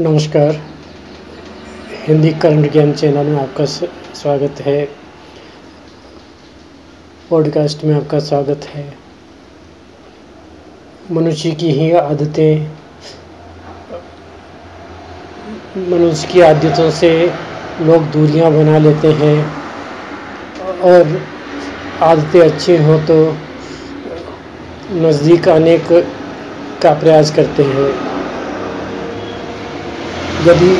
नमस्कार। हिंदी करंट ज्ञान चैनल में आपका स्वागत है। पॉडकास्ट में आपका स्वागत है। मनुष्य की ही आदतें, मनुष्य की आदतों से लोग दूरियाँ बना लेते हैं। और आदतें अच्छी हों तो नज़दीक आने का प्रयास करते हैं। यदि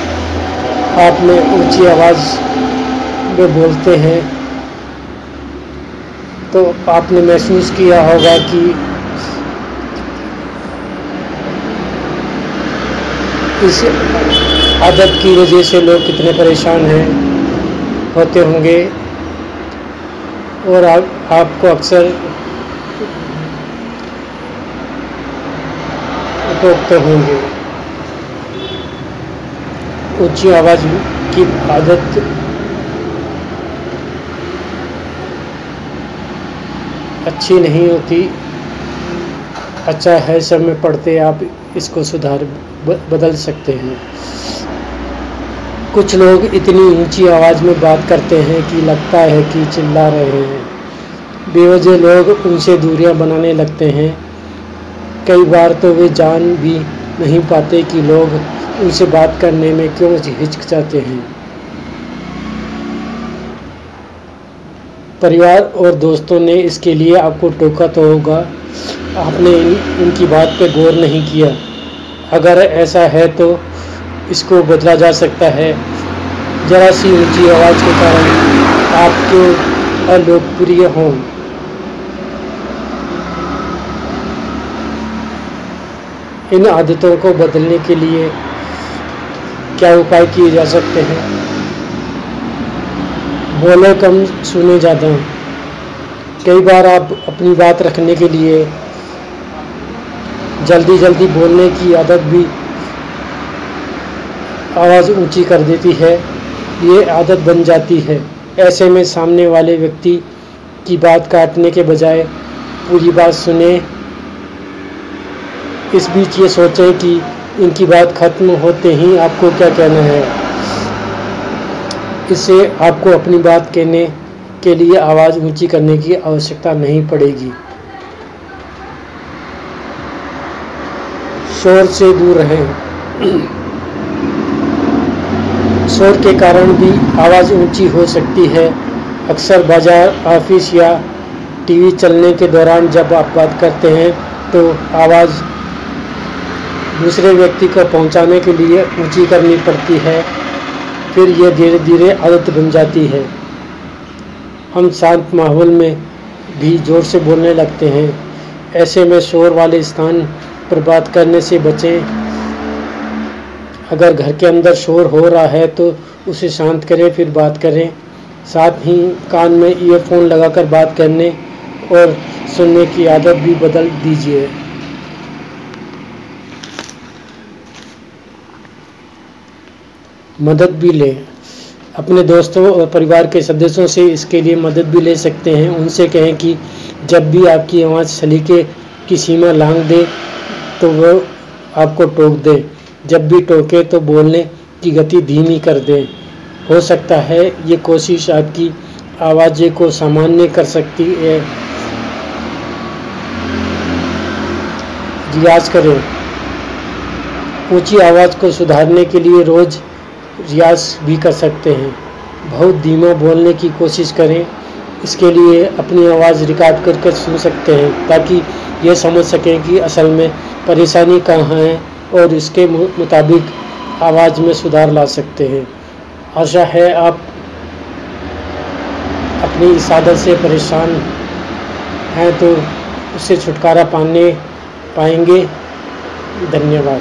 आप में ऊँची आवाज़ में बोलते हैं तो आपने महसूस किया होगा कि इस आदत की वजह से लोग कितने परेशान हैं, होते होंगे। और आप, आपको अक्सर टोकते होंगे। ऊँची आवाज़ की आदत अच्छी नहीं होती। अच्छा है, सब में पढ़ते आप इसको सुधार बदल सकते हैं। कुछ लोग इतनी ऊँची आवाज़ में बात करते हैं कि लगता है कि चिल्ला रहे हैं। बेवजह लोग उनसे दूरियाँ बनाने लगते हैं। कई बार तो वे जान भी नहीं पाते कि लोग उनसे बात करने में क्यों हिचकिचाते हैं? परिवार और दोस्तों ने इसके लिए आपको टोका तो होगा। आपने उनकी बात पे गौर नहीं किया। अगर ऐसा है तो इसको बदला जा सकता है। ज़रा सी ऊँची आवाज़ के कारण आपके अलोकप्रिय हों। इन आदतों को बदलने के लिए क्या उपाय किए जा सकते हैं? बोले, कम सुने ज़्यादा। कई बार आप अपनी बात रखने के लिए जल्दी जल्दी बोलने की आदत भी आवाज़ ऊँची कर देती है। ये आदत बन जाती है। ऐसे में सामने वाले व्यक्ति की बात काटने के बजाय पूरी बात सुने। इस बीच ये सोचें कि इनकी बात ख़त्म होते ही आपको क्या कहना है? इससे आपको अपनी बात कहने के लिए आवाज़ ऊँची करने की आवश्यकता नहीं पड़ेगी। शोर से दूर रहें। शोर के कारण भी आवाज़ ऊँची हो सकती है। अक्सर बाज़ार, ऑफ़िस या टीवी चलने के दौरान जब आप बात करते हैं तो आवाज़ दूसरे व्यक्ति को पहुँचाने के लिए ऊँची करनी पड़ती है, फिर यह धीरे धीरे आदत बन जाती है। हम शांत माहौल में भी ज़ोर से बोलने लगते हैं। ऐसे में शोर वाले स्थान पर बात करने से बचें। अगर घर के अंदर शोर हो रहा है तो उसे शांत करें, फिर बात करें। साथ ही कान में ईयरफोन लगाकर बात करने और सुनने की आदत भी बदल दीजिए। मदद भी लें। अपने दोस्तों और परिवार के सदस्यों से इसके लिए मदद भी ले सकते हैं। उनसे कहें कि जब भी आपकी आवाज़ सलीके की सीमा लांग दे तो वो आपको टोक दे। जब भी टोके तो बोलने की गति धीमी कर दें। हो सकता है ये कोशिश आपकी आवाज़ को सामान्य कर सकती है। रियाज करें। ऊँची आवाज़ को सुधारने के लिए रोज़ रियाज भी कर सकते हैं। बहुत धीमा बोलने की कोशिश करें। इसके लिए अपनी आवाज़ रिकॉर्ड करके सुन सकते हैं ताकि ये समझ सकें कि असल में परेशानी कहाँ है और इसके मुताबिक आवाज़ में सुधार ला सकते हैं। आशा है आप अपनी इस आदत से परेशान हैं तो उससे छुटकारा पाने, पाएँगे। धन्यवाद।